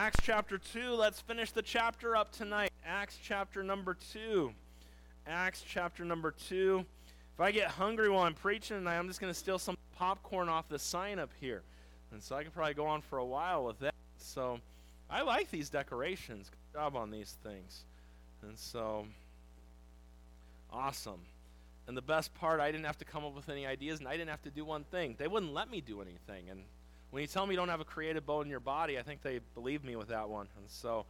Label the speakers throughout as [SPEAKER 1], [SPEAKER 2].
[SPEAKER 1] Acts chapter 2. Let's finish the chapter up tonight. Acts chapter number 2. Acts chapter number 2. If I get hungry while I'm preaching tonight, I'm just going to steal some popcorn off the sign up here. And so I can probably go on for a while with that. So I like these decorations. Good job on these things. And so, awesome. And the best part, I didn't have to come up with any ideas, and I didn't have to do one thing. They wouldn't let me do anything. And when you tell me you don't have a creative bone in your body, I think they believe me with that one. And so,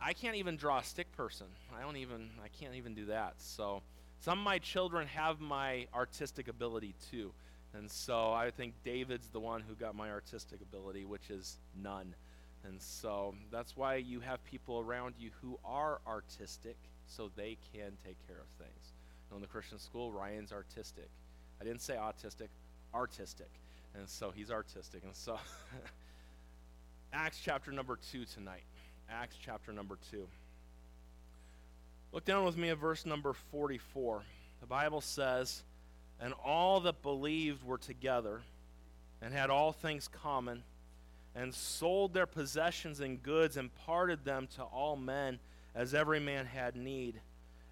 [SPEAKER 1] I can't even draw a stick person. I don't even, I can't even do that. So, some of my children have my artistic ability too. And so I think David's the one who got my artistic ability, which is none. And so that's why you have people around you who are artistic so they can take care of things. You know, in the Christian school, Ryan's artistic. I didn't say autistic, artistic. And so he's artistic. And so Acts chapter number 2 tonight. Acts chapter number 2. Look down with me at verse number 44. The Bible says, And all that believed were together and had all things common, and sold their possessions and goods and parted them to all men as every man had need.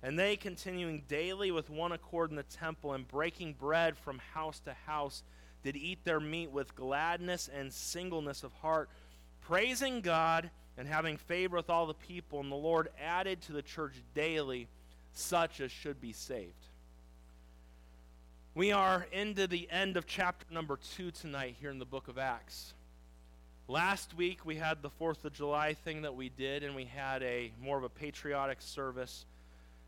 [SPEAKER 1] And they, continuing daily with one accord in the temple and breaking bread from house to house, did eat their meat with gladness and singleness of heart, praising God and having favor with all the people, and the Lord added to the church daily such as should be saved. We are into the end of chapter number two tonight here in the book of Acts. Last week we had the 4th of July thing that we did, and we had a more of a patriotic service.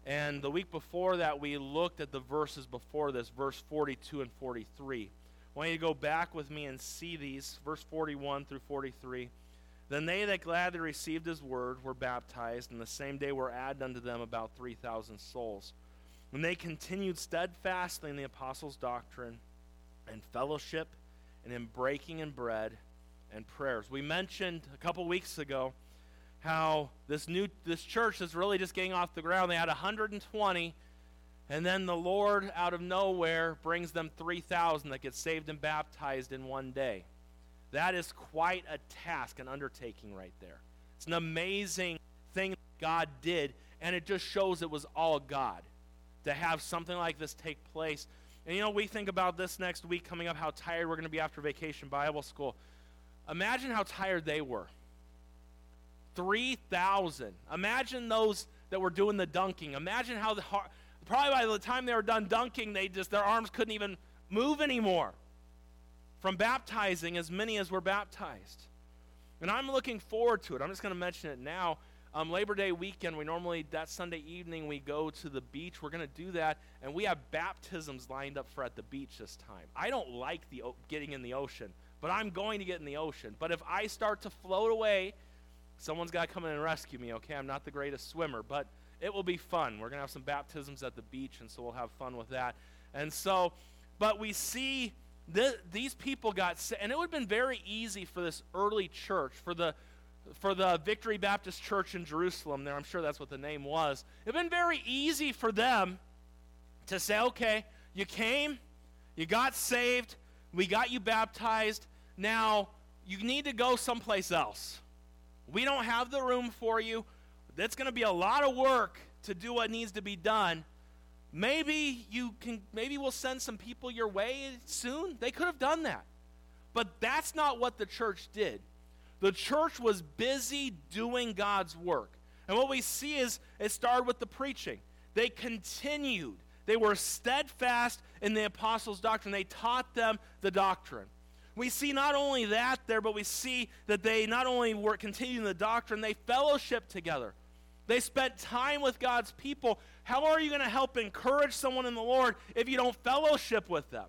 [SPEAKER 1] And the week before that, we looked at the verses before this, verse 42 and 43. I want you to go back with me and see these, verse 41 through 43. Then they that gladly received his word were baptized, and the same day were added unto them about 3,000 souls. When they continued steadfastly in the apostles' doctrine and fellowship, and in breaking in bread and prayers. We mentioned a couple weeks ago how this new this church is really just getting off the ground. They had 120, and then the Lord out of nowhere brings them 3,000 that get saved and baptized in one day. That is quite a task, an undertaking right there. It's an amazing thing God did, and it just shows it was all God to have something like this take place. And you know, we think about this next week coming up, how tired we're going to be after vacation Bible school. Imagine how tired they were. 3,000. Imagine those that were doing the dunking. Imagine how the probably by the time they were done dunking, they just their arms couldn't even move anymore from baptizing as many as were baptized. And I'm looking forward to it. I'm just going to mention it now. Um, Labor Day weekend, we normally, that Sunday evening, we go to the beach. We're going to do that. And we have baptisms lined up for at the beach this time. I don't like the getting in the ocean, but I'm going to get in the ocean. But if I start to float away, someone's got to come in and rescue me, okay? I'm not the greatest swimmer, but it will be fun. We're going to have some baptisms at the beach, and so we'll have fun with that. And so, but we see these people got and it would have been very easy for this early church for the for the victory baptist church in jerusalem there i'm sure that's what the name was it would have been very easy for them to say okay you came you got saved we got you baptized now you need to go someplace else we don't have the room for you that's going to be a lot of work to do what needs to be done Maybe you can maybe we'll send some people your way soon. They could have done that. But that's not what the church did. The church was busy doing God's work. And what we see is it started with the preaching. They continued. They were steadfast in the apostles' doctrine. They taught them the doctrine. We see not only that there, but we see that they not only were continuing the doctrine, they fellowship together. They spent time with God's people. How are you going to help encourage someone in the Lord if you don't fellowship with them?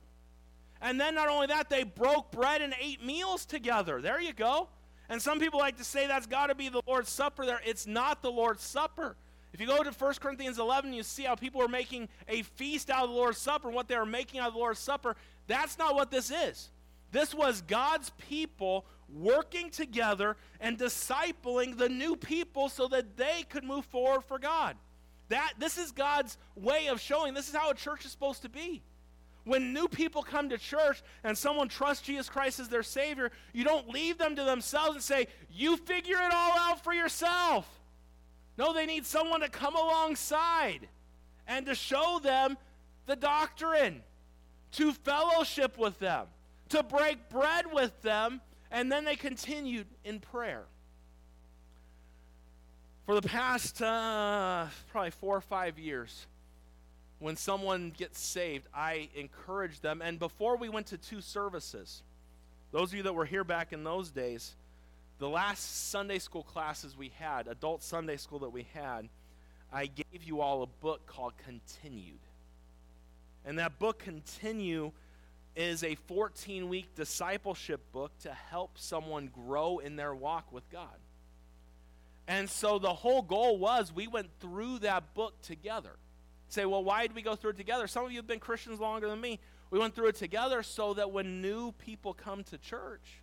[SPEAKER 1] And then not only that, they broke bread and ate meals together. There you go. And some people like to say that's got to be the Lord's Supper there. It's not the Lord's Supper. If you go to 1 Corinthians 11, you see how people are making a feast out of the Lord's Supper. And what they are making out of the Lord's Supper, that's not what this is. This was God's people working together and discipling the new people so that they could move forward for God. That this is God's way of showing this is how a church is supposed to be. When new people come to church and someone trusts Jesus Christ as their Savior, you don't leave them to themselves and say, You figure it all out for yourself. No, they need someone to come alongside and to show them the doctrine, to fellowship with them, to break bread with them, and then they continued in prayer. For the past uh, probably four or five years, when someone gets saved, I encourage them. And before we went to two services, those of you that were here back in those days, the last Sunday school classes we had, adult Sunday school that we had, I gave you all a book called Continued. And that book, Continue, is a 14 week discipleship book to help someone grow in their walk with God. And so the whole goal was we went through that book together. Say, well, why did we go through it together? Some of you have been Christians longer than me. We went through it together so that when new people come to church,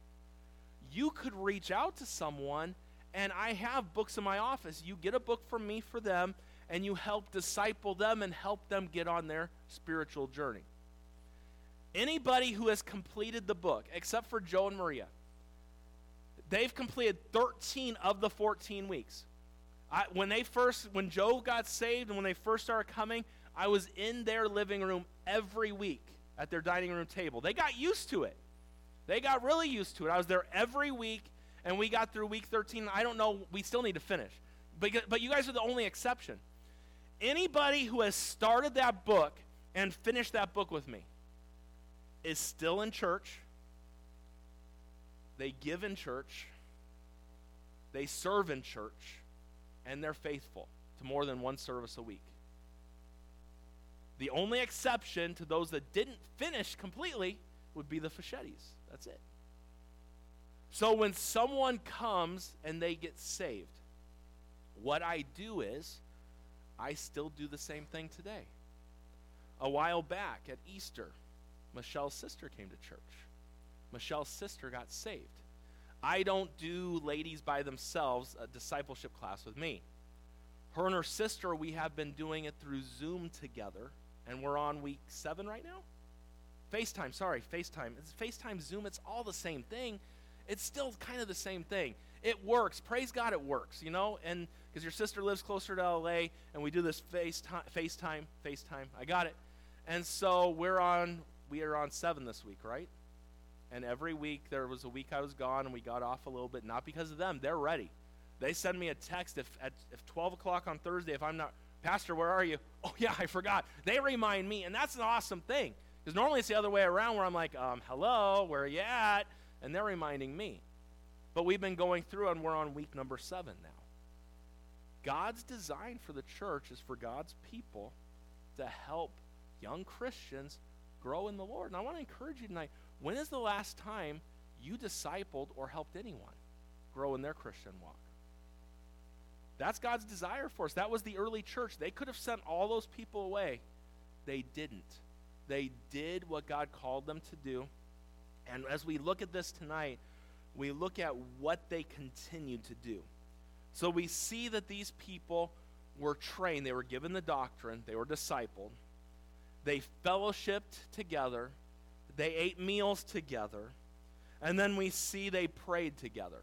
[SPEAKER 1] you could reach out to someone, and I have books in my office. You get a book from me for them, and you help disciple them and help them get on their spiritual journey. Anybody who has completed the book, except for Joe and Maria, they've completed 13 of the 14 weeks. I, when they first, when Joe got saved and when they first started coming, I was in their living room every week at their dining room table. They got used to it. They got really used to it. I was there every week, and we got through week 13. I don't know, we still need to finish. But, but you guys are the only exception. Anybody who has started that book and finished that book with me is still in church. They give in church. They serve in church. And they're faithful to more than one service a week. The only exception to those that didn't finish completely would be the Fachettis. That's it. So when someone comes and they get saved, what I do is I still do the same thing today. A while back at Easter, Michelle's sister came to church. Michelle's sister got saved. I don't do ladies by themselves a discipleship class with me. Her and her sister, we have been doing it through Zoom together, and we're on week seven right now. FaceTime, sorry, FaceTime. It's FaceTime, Zoom, it's all the same thing. It's still kind of the same thing. It works. Praise God, it works, you know? And because your sister lives closer to LA, and we do this FaceTime, FaceTime, FaceTime. I got it. And so we're on, we are on seven this week, right? And every week, there was a week I was gone, and we got off a little bit, not because of them. They're ready. They send me a text if at if 12 o'clock on Thursday, if I'm not, Pastor, where are you? Oh, yeah, I forgot. They remind me, and that's an awesome thing. Because normally it's the other way around where I'm like, um, hello, where are you at? And they're reminding me. But we've been going through and we're on week number seven now. God's design for the church is for God's people to help young Christians grow in the Lord. And I want to encourage you tonight when is the last time you discipled or helped anyone grow in their Christian walk? That's God's desire for us. That was the early church. They could have sent all those people away, they didn't. They did what God called them to do. And as we look at this tonight, we look at what they continued to do. So we see that these people were trained, they were given the doctrine, they were discipled, they fellowshipped together, they ate meals together, and then we see they prayed together.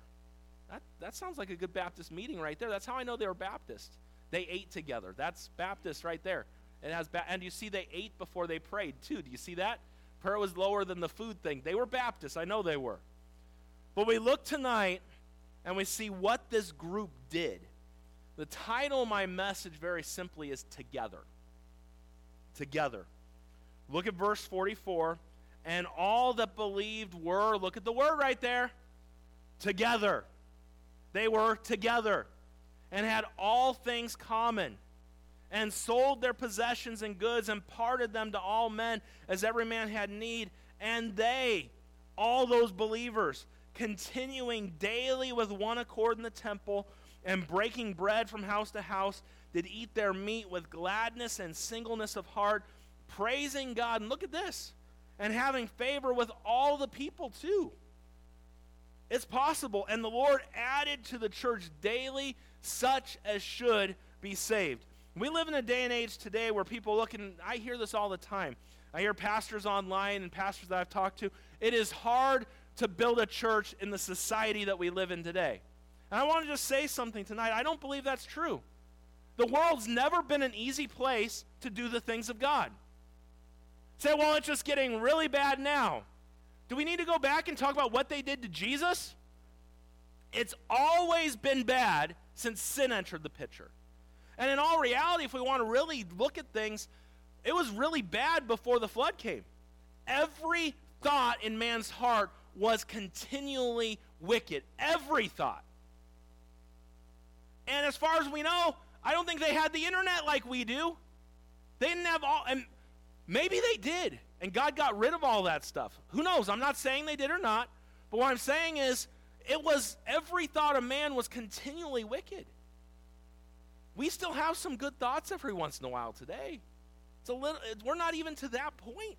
[SPEAKER 1] That, that sounds like a good Baptist meeting right there. That's how I know they were Baptist. They ate together. That's Baptist right there. It has ba- and you see they ate before they prayed too. Do you see that? Prayer was lower than the food thing. They were Baptists. I know they were. But we look tonight and we see what this group did. The title of my message, very simply, is Together. Together. Look at verse 44. And all that believed were, look at the word right there, together. They were together and had all things common and sold their possessions and goods and parted them to all men as every man had need. And they, all those believers, continuing daily with one accord in the temple and breaking bread from house to house, did eat their meat with gladness and singleness of heart, praising God. And look at this, and having favor with all the people too. It's possible. And the Lord added to the church daily such as should be saved. We live in a day and age today where people look, and I hear this all the time. I hear pastors online and pastors that I've talked to. It is hard to build a church in the society that we live in today. And I want to just say something tonight. I don't believe that's true. The world's never been an easy place to do the things of God. Say, well, it's just getting really bad now. Do we need to go back and talk about what they did to Jesus? It's always been bad since sin entered the picture. And in all reality, if we want to really look at things, it was really bad before the flood came. Every thought in man's heart was continually wicked. Every thought. And as far as we know, I don't think they had the internet like we do. They didn't have all, and maybe they did, and God got rid of all that stuff. Who knows? I'm not saying they did or not, but what I'm saying is it was every thought of man was continually wicked. We still have some good thoughts every once in a while today. It's a little, we're not even to that point.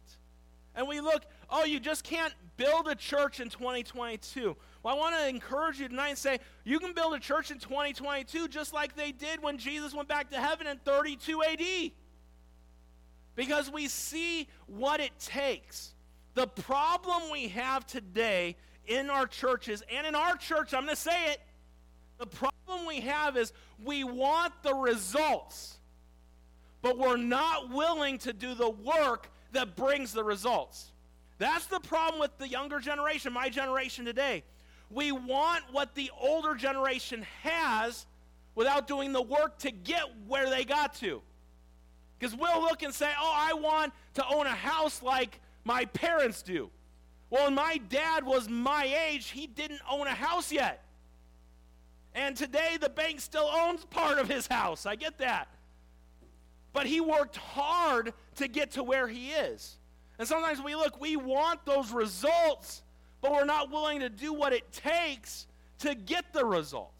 [SPEAKER 1] And we look, oh, you just can't build a church in 2022. Well, I want to encourage you tonight and say, you can build a church in 2022 just like they did when Jesus went back to heaven in 32 AD. Because we see what it takes. The problem we have today in our churches and in our church, I'm going to say it, the problem we have is we want the results, but we're not willing to do the work that brings the results. That's the problem with the younger generation, my generation today. We want what the older generation has without doing the work to get where they got to. Because we'll look and say, oh, I want to own a house like my parents do. Well, when my dad was my age, he didn't own a house yet. And today the bank still owns part of his house. I get that. But he worked hard to get to where he is. And sometimes we look, we want those results, but we're not willing to do what it takes to get the results.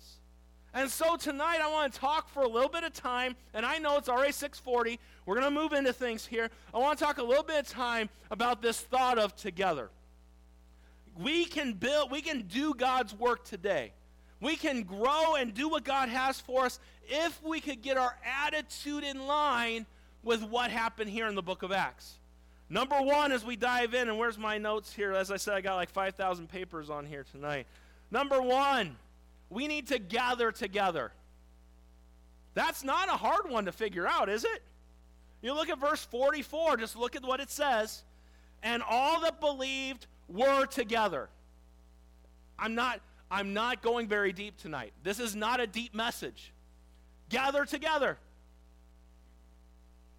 [SPEAKER 1] And so tonight I want to talk for a little bit of time, and I know it's already 640. We're going to move into things here. I want to talk a little bit of time about this thought of together. We can build, we can do God's work today. We can grow and do what God has for us if we could get our attitude in line with what happened here in the book of Acts. Number one, as we dive in, and where's my notes here? As I said, I got like 5,000 papers on here tonight. Number one, we need to gather together. That's not a hard one to figure out, is it? You look at verse 44, just look at what it says. And all that believed were together. I'm not, I'm not going very deep tonight. This is not a deep message. Gather together.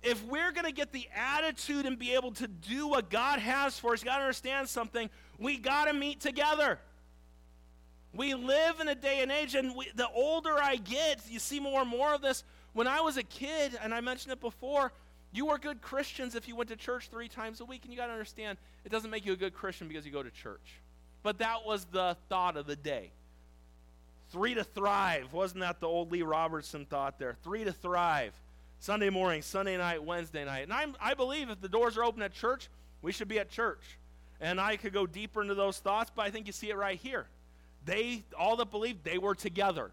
[SPEAKER 1] If we're going to get the attitude and be able to do what God has for us, got to understand something. We got to meet together. We live in a day and age, and we, the older I get, you see more and more of this. When I was a kid, and I mentioned it before, you were good Christians if you went to church three times a week, and you got to understand it doesn't make you a good Christian because you go to church. But that was the thought of the day. Three to thrive. Wasn't that the old Lee Roberson thought there? Three to thrive. Sunday morning, Sunday night, Wednesday night. And I'm, I believe if the doors are open at church, we should be at church. And I could go deeper into those thoughts, but I think you see it right here. They, all that believed, they were together.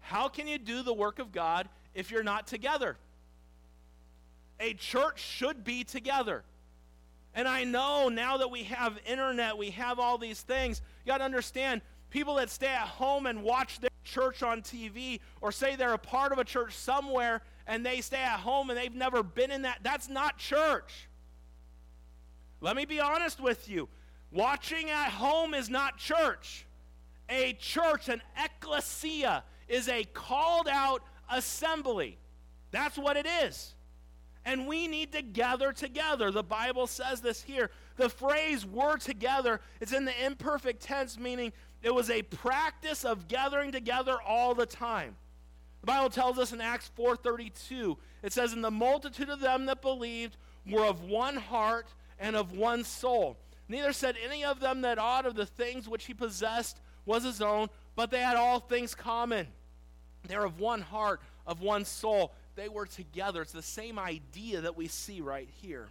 [SPEAKER 1] How can you do the work of God if you're not together? A church should be together. And I know now that we have internet, we have all these things, you got to understand people that stay at home and watch their church on TV or say they're a part of a church somewhere and they stay at home and they've never been in that, that's not church. Let me be honest with you. Watching at home is not church. A church, an ecclesia, is a called out assembly. That's what it is and we need to gather together. The Bible says this here. The phrase "we're together" is in the imperfect tense, meaning it was a practice of gathering together all the time. The Bible tells us in Acts 4:32, it says, "And the multitude of them that believed were of one heart and of one soul. Neither said any of them that aught of the things which he possessed was his own, but they had all things common. They're of one heart, of one soul." they were together. It's the same idea that we see right here.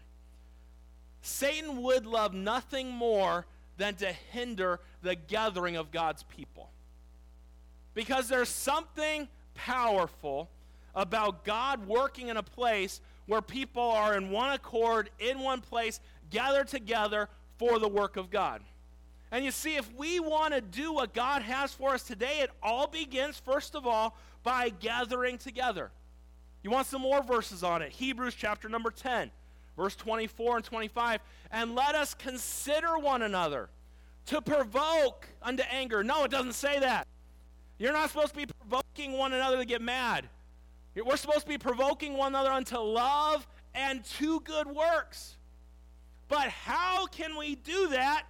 [SPEAKER 1] Satan would love nothing more than to hinder the gathering of God's people. Because there's something powerful about God working in a place where people are in one accord, in one place, gathered together for the work of God. And you see, if we want to do what God has for us today, it all begins, first of all, by gathering together. You want some more verses on it? Hebrews chapter number 10, verse 24 and 25. And let us consider one another to provoke unto anger. No, it doesn't say that. You're not supposed to be provoking one another to get mad. We're supposed to be provoking one another unto love and to good works. But how can we do that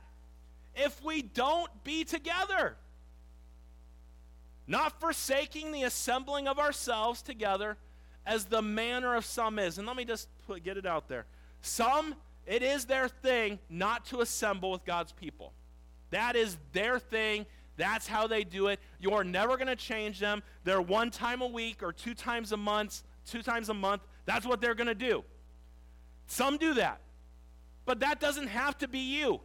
[SPEAKER 1] if we don't be together? Not forsaking the assembling of ourselves together as the manner of some is. And let me just put, get it out there. Some, it is their thing not to assemble with God's people. That is their thing. That's how they do it. You're never going to change them. They're one time a week or two times a month, two times a month. That's what they're going to do. Some do that. But that doesn't have to be you.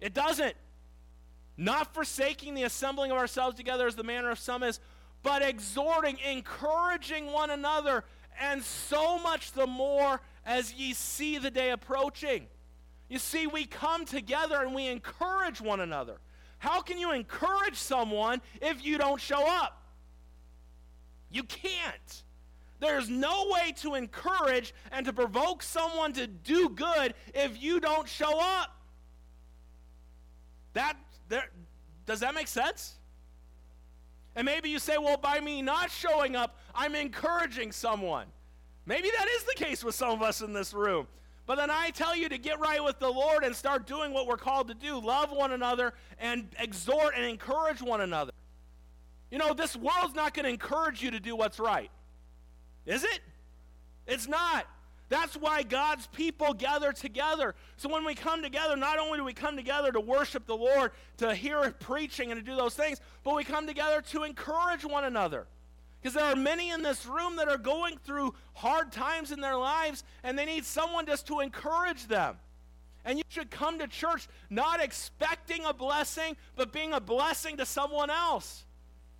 [SPEAKER 1] It doesn't. Not forsaking the assembling of ourselves together as the manner of some is, but exhorting, encouraging one another, and so much the more as ye see the day approaching. You see, we come together and we encourage one another. How can you encourage someone if you don't show up? You can't. There's no way to encourage and to provoke someone to do good if you don't show up. That there does that make sense? And maybe you say, well, by me not showing up, I'm encouraging someone. Maybe that is the case with some of us in this room. But then I tell you to get right with the Lord and start doing what we're called to do love one another and exhort and encourage one another. You know, this world's not going to encourage you to do what's right. Is it? It's not. That's why God's people gather together. So when we come together, not only do we come together to worship the Lord, to hear preaching and to do those things, but we come together to encourage one another. Because there are many in this room that are going through hard times in their lives, and they need someone just to encourage them. And you should come to church not expecting a blessing, but being a blessing to someone else.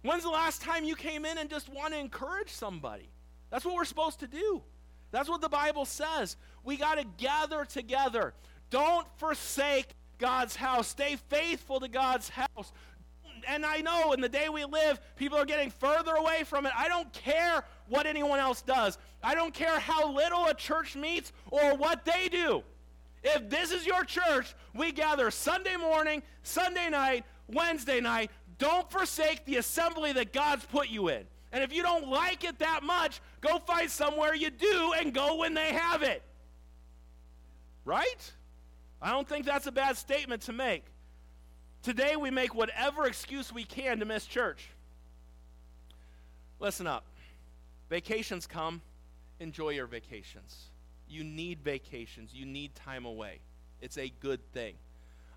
[SPEAKER 1] When's the last time you came in and just want to encourage somebody? That's what we're supposed to do. That's what the Bible says. We got to gather together. Don't forsake God's house. Stay faithful to God's house and I know in the day we live, people are getting further away from it. I don't care what anyone else does. I don't care how little a church meets or what they do. If this is your church, we gather Sunday morning, Sunday night, Wednesday night. Don't forsake the assembly that God's put you in. And if you don't like it that much, go find somewhere you do and go when they have it. Right? I don't think that's a bad statement to make. Today, we make whatever excuse we can to miss church. Listen up. Vacations come. Enjoy your vacations. You need vacations. You need time away. It's a good thing.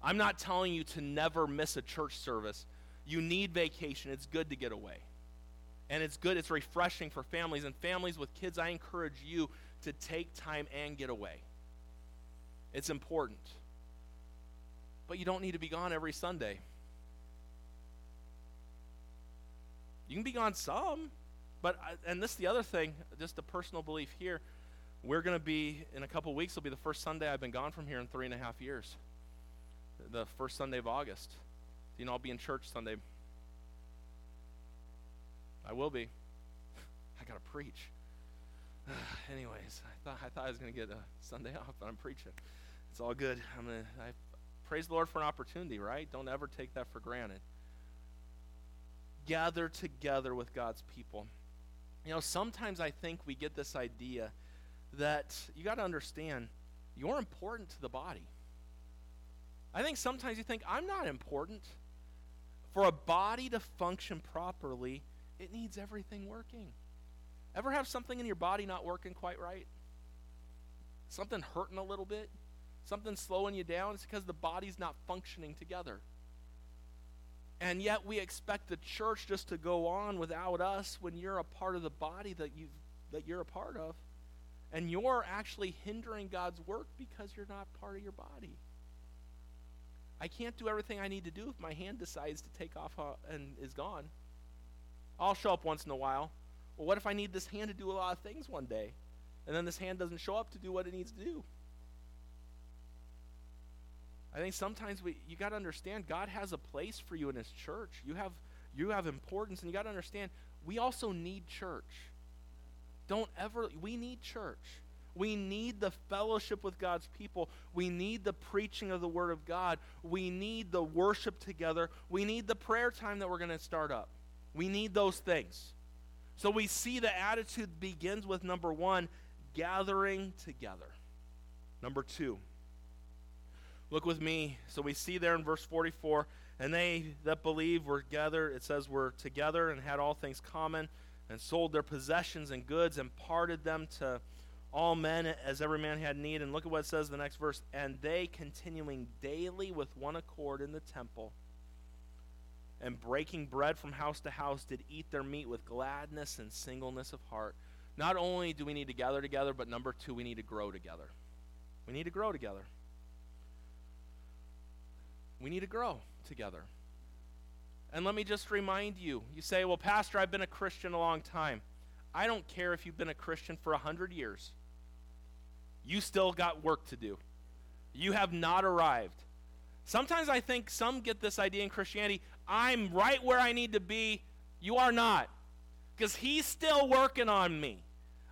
[SPEAKER 1] I'm not telling you to never miss a church service. You need vacation. It's good to get away. And it's good, it's refreshing for families. And families with kids, I encourage you to take time and get away. It's important but you don't need to be gone every Sunday. You can be gone some, but, and this is the other thing, just a personal belief here. We're going to be, in a couple weeks, It'll be the first Sunday I've been gone from here in three and a half years. The first Sunday of August. You know, I'll be in church Sunday. I will be. I got to preach. Anyways, I thought, I thought I was going to get a Sunday off, but I'm preaching. It's all good. I'm gonna, I Praise the Lord for an opportunity, right? Don't ever take that for granted. Gather together with God's people. You know, sometimes I think we get this idea that you got to understand you're important to the body. I think sometimes you think, I'm not important. For a body to function properly, it needs everything working. Ever have something in your body not working quite right? Something hurting a little bit? something slowing you down, it's because the body's not functioning together. And yet we expect the church just to go on without us when you're a part of the body that you that you're a part of. And you're actually hindering God's work because you're not part of your body. I can't do everything I need to do if my hand decides to take off uh, and is gone. I'll show up once in a while. Well, what if I need this hand to do a lot of things one day? and then this hand doesn't show up to do what it needs to do. I think sometimes we you got to understand God has a place for you in his church. You have you have importance and you got to understand we also need church. Don't ever we need church. We need the fellowship with God's people. We need the preaching of the Word of God. We need the worship together. We need the prayer time that we're going to start up. We need those things. So we see the attitude begins with number one, gathering together. Number two, look with me. So we see there in verse 44 and they that believe were gathered, it says, were together and had all things common, and sold their possessions and goods and parted them to all men as every man had need. And look at what it says in the next verse. And they, continuing daily with one accord in the temple, and breaking bread from house to house, did eat their meat with gladness and singleness of heart. Not only do we need to gather together, but number two, we need to grow together. We need to grow together. We need to grow together. And let me just remind you you say, well, Pastor, I've been a Christian a long time. I don't care if you've been a Christian for a 100 years you still got work to do. You have not arrived. Sometimes I think some get this idea in Christianity I'm right where I need to be. You are not. Because he's still working on me.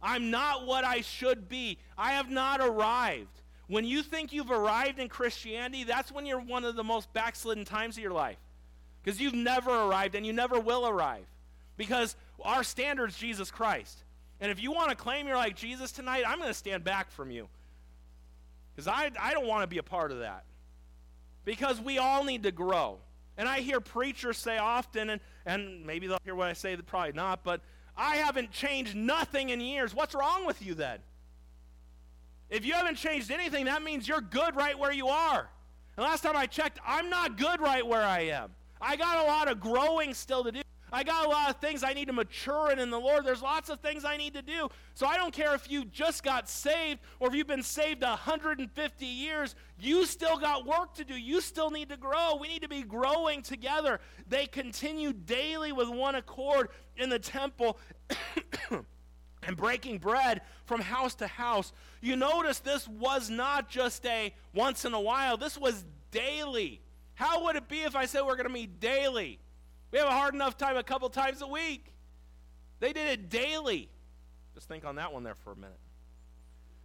[SPEAKER 1] I'm not what I should be. I have not arrived. When you think you've arrived in Christianity, that's when you're one of the most backslidden times of your life. Because you've never arrived and you never will arrive. Because our standard is Jesus Christ. And if you want to claim you're like Jesus tonight, I'm going to stand back from you. Because I, I don't want to be a part of that. Because we all need to grow. And I hear preachers say often, and, and maybe they'll hear what I say, probably not, but I haven't changed nothing in years. What's wrong with you then? If you haven't changed anything, that means you're good right where you are. And last time I checked, I'm not good right where I am. I got a lot of growing still to do. I got a lot of things I need to mature in in the Lord. There's lots of things I need to do. So I don't care if you just got saved or if you've been saved 150 years, you still got work to do. You still need to grow. We need to be growing together. They continue daily with one accord in the temple. and breaking bread from house to house. You notice this was not just a once in a while, this was daily. How would it be if I said we're going to meet daily? We have a hard enough time a couple times a week. They did it daily. Just think on that one there for a minute.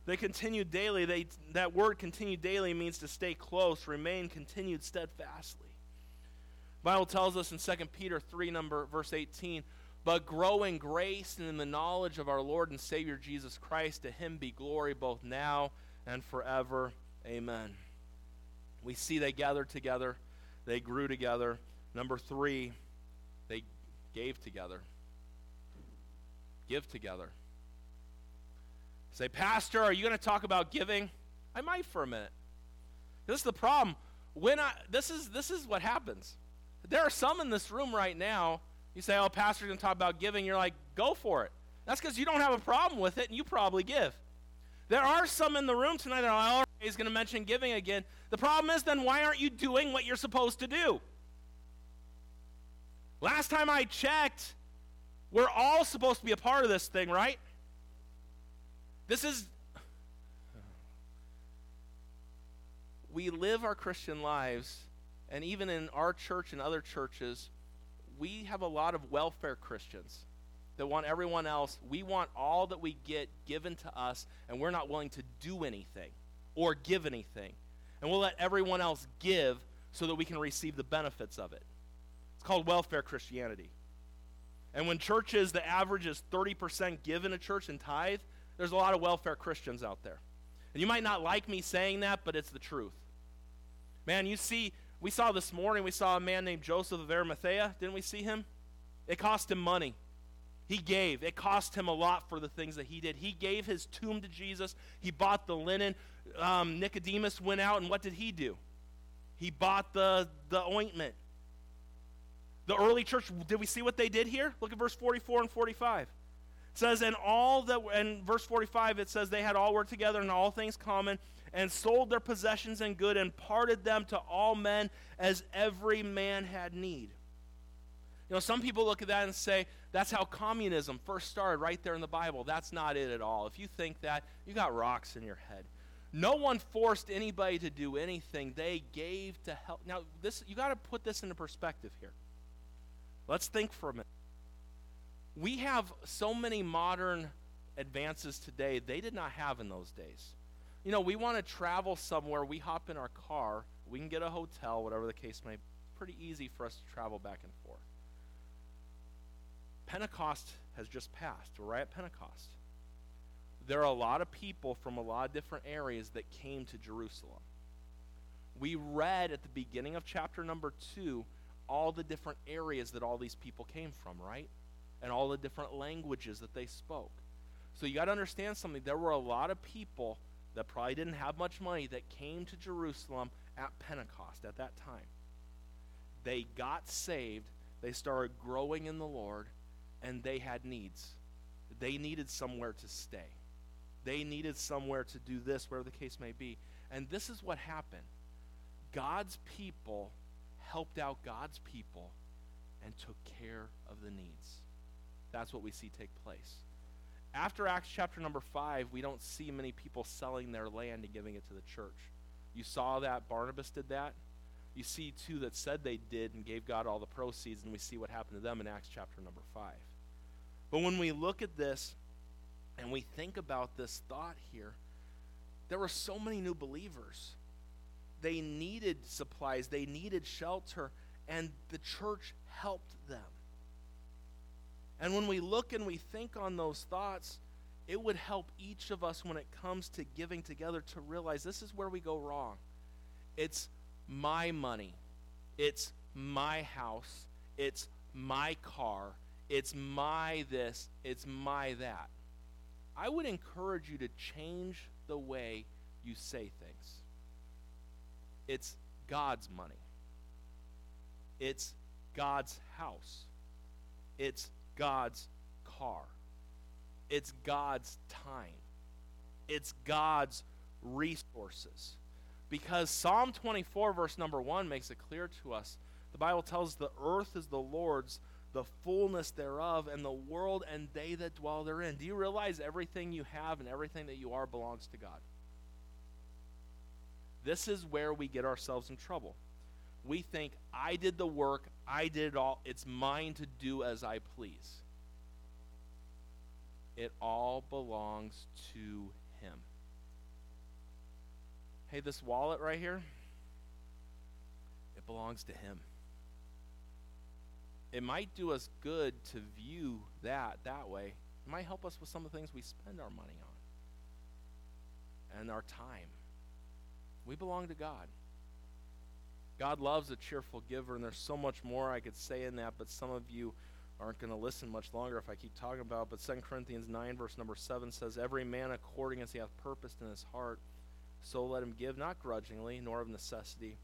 [SPEAKER 1] They continued daily. They, that word continued daily means to stay close, remain continued steadfastly. Bible tells us in 2 Peter 3, number verse 18, but grow in grace and in the knowledge of our Lord and Savior Jesus Christ. To him be glory both now and forever. Amen. We see they gathered together, they grew together. Number three, gave together. Give together. Say, Pastor, are you going to talk about giving? I might for a minute. This is the problem. When I this is this is what happens. There are some in this room right now. You say, "Oh, pastor's going to talk about giving." You're like, "Go for it." That's because you don't have a problem with it, and you probably give. There are some in the room tonight that are like, "Oh, he's going to mention giving again." The problem is, then why aren't you doing what you're supposed to do? Last time I checked, we're all supposed to be a part of this thing, right? This is. We live our Christian lives, and even in our church and other churches, we have a lot of welfare Christians that want everyone else. We want all that we get given to us, and we're not willing to do anything or give anything. And we'll let everyone else give so that we can receive the benefits of it called welfare Christianity. And when churches, the average is 30% given a church and tithe, there's a lot of welfare Christians out there. And you might not like me saying that, but it's the truth. Man, you see, we saw this morning, we saw a man named Joseph of Arimathea. Didn't we see him? It cost him money. He gave. It cost him a lot for the things that he did. He gave his tomb to Jesus. He bought the linen. Um, Nicodemus went out, and what did he do? He bought the, the ointment. The early church, did we see what they did here? Look at verse 44 and 45. It says, and all that, in verse 45, it says, they had all worked together and all things common, and sold their possessions and good, and parted them to all men as every man had need. You know, some people look at that and say, that's how communism first started right there in the Bible. That's not it at all. If you think that, you got rocks in your head. No one forced anybody to do anything. They gave to help. Now, this you got to put this into perspective here. Let's think for a minute. We have so many modern advances today they did not have in those days. You know, we want to travel somewhere, we hop in our car, we can get a hotel, whatever the case may be. Pretty easy for us to travel back and forth. Pentecost has just passed. We're right at Pentecost. There are a lot of people from a lot of different areas that came to Jerusalem. We read at the beginning of chapter number two all the different areas that all these people came from, right? And all the different languages that they spoke. So you got to understand something. There were a lot of people that probably didn't have much money that came to Jerusalem at Pentecost at that time. They got saved, they started growing in the Lord, and they had needs. They needed somewhere to stay. They needed somewhere to do this, whatever the case may be. And this is what happened God's people helped out God's people and took care of the needs. That's what we see take place. After Acts chapter number 5, we don't see many people selling their land and giving it to the church. You saw that Barnabas did that. You see two that said they did and gave God all the proceeds, and we see what happened to them in Acts chapter number 5. But when we look at this and we think about this thought here, there were so many new believers. They needed supplies, they needed shelter, and the church helped them. And when we look and we think on those thoughts, it would help each of us when it comes to giving together to realize this is where we go wrong. It's my money, it's my house, it's my car, it's my this, it's my that. I would encourage you to change the way you say things. It's God's money. It's God's house. It's God's car. It's God's time. It's God's resources. Because Psalm 24, verse number 1, makes it clear to us. The Bible tells the earth is the Lord's, the fullness thereof, and the world and they that dwell therein. Do you realize everything you have and everything that you are belongs to God? This is where we get ourselves in trouble. We think, I did the work, I did it all, it's mine to do as I please. It all belongs to Him. Hey, this wallet right here, it belongs to Him. It might do us good to view that that way. It might help us with some of the things we spend our money on and our time. We belong to God. God loves a cheerful giver, and there's so much more I could say in that, but some of you aren't going to listen much longer if I keep talking about it. But 2 Corinthians 9, verse number 7 says, Every man according as he hath purposed in his heart, so let him give, not grudgingly, nor of necessity,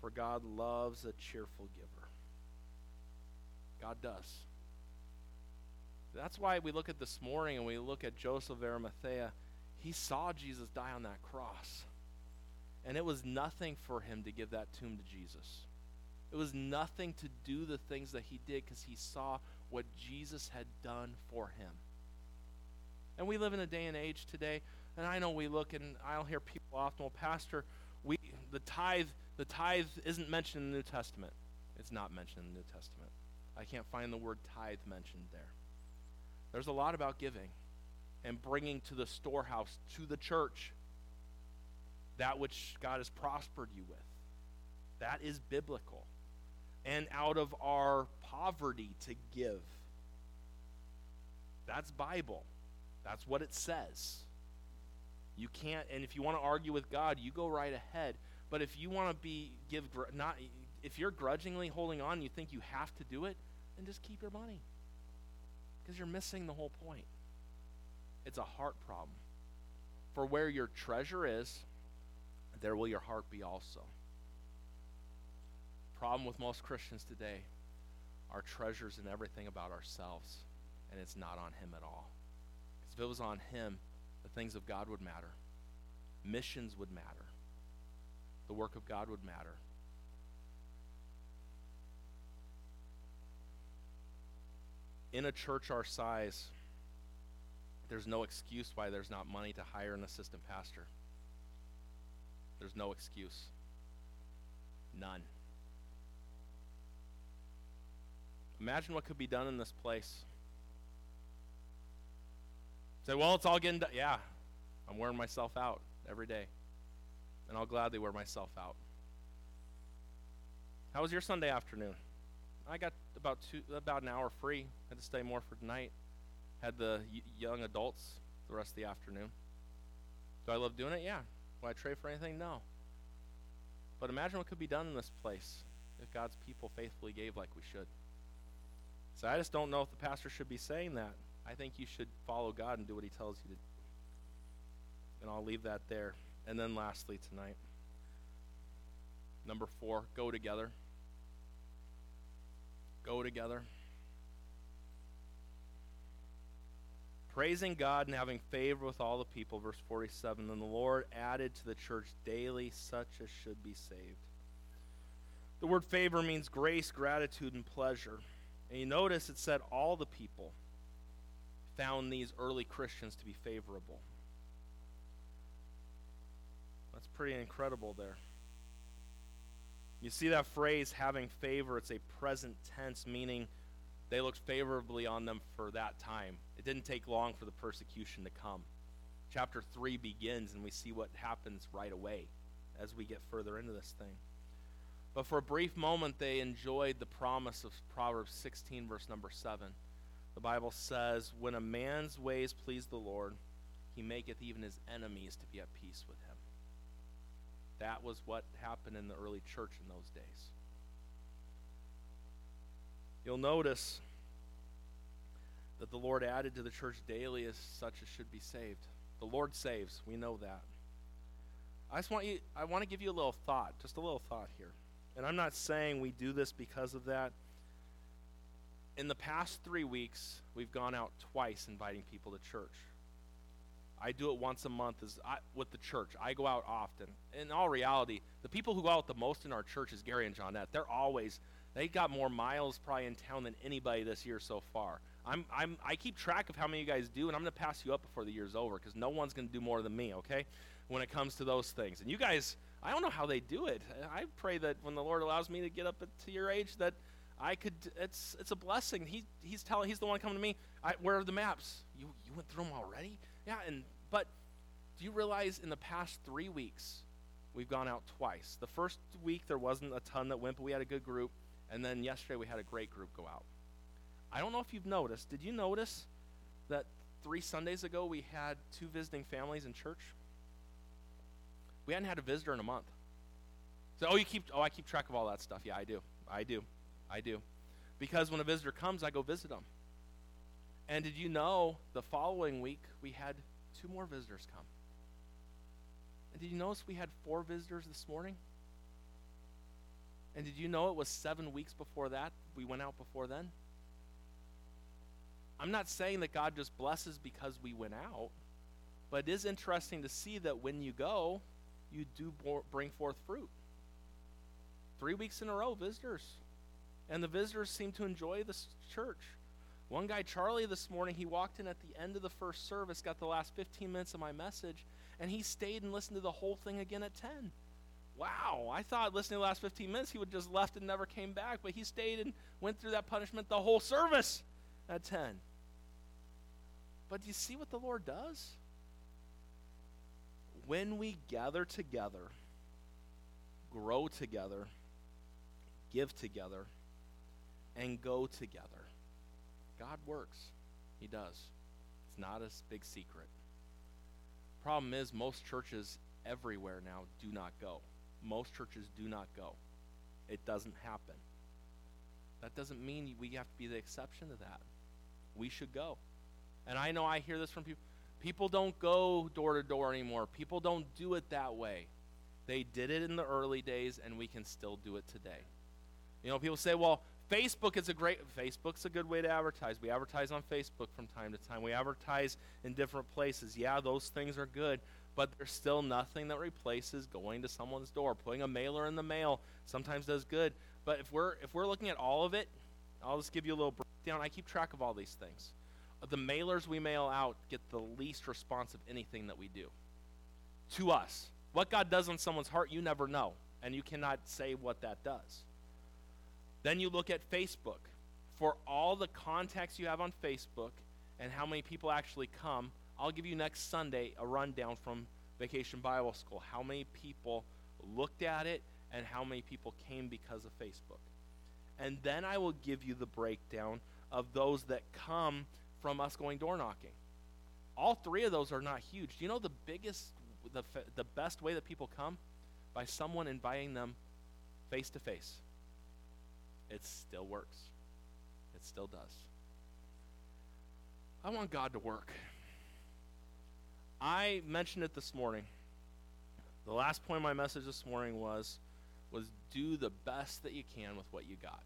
[SPEAKER 1] for God loves a cheerful giver. God does. That's why we look at this morning and we look at Joseph of Arimathea. He saw Jesus die on that cross. And it was nothing for him to give that tomb to Jesus. It was nothing to do the things that he did because he saw what Jesus had done for him. And we live in a day and age today, and I know we look and I'll hear people often, well, Pastor, we the tithe, the tithe isn't mentioned in the New Testament. It's not mentioned in the New Testament. I can't find the word tithe mentioned there. There's a lot about giving and bringing to the storehouse, to the church, that which God has prospered you with. That is biblical. And out of our poverty to give. That's Bible. That's what it says. You can't, and if you want to argue with God, you go right ahead. But if you want to be give not, if you're grudgingly holding on, you think you have to do it, then just keep your money, because you're missing the whole point. It's a heart problem. For where your treasure is, there will your heart be also. Problem with most Christians today, our treasures and everything about ourselves, and it's not on Him at all. Because if it was on Him, the things of God would matter, missions would matter, the work of God would matter. in a church our size, there's no excuse why there's not money to hire an assistant pastor. There's no excuse. None. Imagine what could be done in this place. Say, well, it's all getting done. Yeah, I'm wearing myself out every day. And I'll gladly wear myself out. How was your Sunday afternoon? I got about two, about an hour free. Had to stay more for tonight. Had the y- young adults the rest of the afternoon. Do I love doing it? Yeah. Will I trade for anything? No. But imagine what could be done in this place if God's people faithfully gave like we should. So I just don't know if the pastor should be saying that. I think you should follow God and do what he tells you to. And I'll leave that there. And then lastly tonight, number 4, go together. Go together. Praising God and having favor with all the people, verse 47. Then the Lord added to the church daily such as should be saved. The word favor means grace, gratitude, and pleasure. And you notice it said all the people found these early Christians to be favorable. That's pretty incredible there. You see that phrase, having favor, it's a present tense, meaning they looked favorably on them for that time. It didn't take long for the persecution to come. Chapter 3 begins, and we see what happens right away as we get further into this thing. But for a brief moment, they enjoyed the promise of Proverbs 16, verse number 7. The Bible says, When a man's ways please the Lord, he maketh even his enemies to be at peace with him. That was what happened in the early church in those days. You'll notice that the Lord added to the church daily as such as should be saved. The Lord saves. We know that. I just want you I want to give you a little thought, just a little thought here. And I'm not saying we do this because of that. In the past 3 weeks, we've gone out twice inviting people to church. I do it once a month as I, with the church. I go out often. In all reality, the people who go out the most in our church is Gary and Johnette. They're always they got more miles probably in town than anybody this year so far. I'm, I'm, I keep track of how many you guys do, and I'm going to pass you up before the year's over because no one's going to do more than me, okay, when it comes to those things. And you guys, I don't know how they do it. I pray that when the Lord allows me to get up to your age, that I could. It's it's a blessing. He he's telling. He's the one coming to me. I, where are the maps? You you went through them already? Yeah. And but do you realize in the past three weeks we've gone out twice? The first week there wasn't a ton that went, but we had a good group. And then yesterday we had a great group go out. I don't know if you've noticed. Did you notice that three Sundays ago we had two visiting families in church? We hadn't had a visitor in a month. So, oh, you keep, oh, I keep track of all that stuff. Yeah, I do. I do. I do. Because when a visitor comes, I go visit them. And did you know the following week we had two more visitors come? And did you notice we had four visitors this morning? And did you know it was seven weeks before that? We went out before then? I'm not saying that God just blesses because we went out, but it is interesting to see that when you go, you do bring forth fruit. Three weeks in a row, visitors. And the visitors seem to enjoy this church. One guy, Charlie, this morning, he walked in at the end of the first service, got the last 15 minutes of my message, and he stayed and listened to the whole thing again at 10. Wow, I thought listening to the last 15 minutes he would just left and never came back, but he stayed and went through that punishment the whole service at 10. But do you see what the Lord does? When we gather together, grow together, give together, and go together, God works. He does. It's not a big secret. Problem is, most churches everywhere now do not go. Most churches do not go. It doesn't happen. That doesn't mean we have to be the exception to that. We should go. And I know I hear this from people. People don't go door to door anymore. People don't do it that way. They did it in the early days, and we can still do it today. You know, people say, well, Facebook is a great Facebook's a good way to advertise. We advertise on Facebook from time to time. We advertise in different places. Yeah, those things are good, but there's still nothing that replaces going to someone's door. Putting a mailer in the mail sometimes does good, but if we're if we're looking at all of it, I'll just give you a little breakdown. I keep track of all these things. Uh, the mailers we mail out get the least response of anything that we do to us. What God does on someone's heart, you never know, and you cannot say what that does. Then you look at Facebook. For all the contacts you have on Facebook and how many people actually come, I'll give you next Sunday a rundown from Vacation Bible School. How many people looked at it and how many people came because of Facebook. And then I will give you the breakdown of those that come from us going door knocking. All three of those are not huge. Do you know the biggest, the, the best way that people come? By someone inviting them face to face. It still works. It still does. I want God to work. I mentioned it this morning. The last point of my message this morning was was do the best that you can with what you got.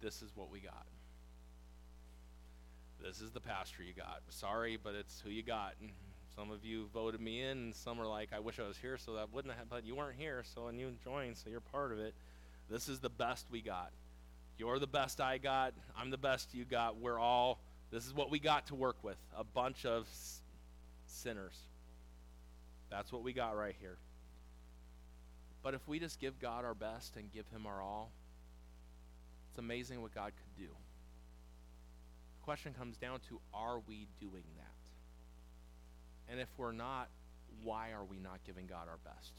[SPEAKER 1] This is what we got. This is the pastor you got. Sorry, but it's who you got. And some of you voted me in, and some are like, I wish I was here, so that wouldn't have, but you weren't here, so and you joined, so you're part of it. This is the best we got. You're the best I got. I'm the best you got. We're all, this is what we got to work with a bunch of sinners. That's what we got right here. But if we just give God our best and give Him our all, it's amazing what God could do. The question comes down to are we doing that? And if we're not, why are we not giving God our best?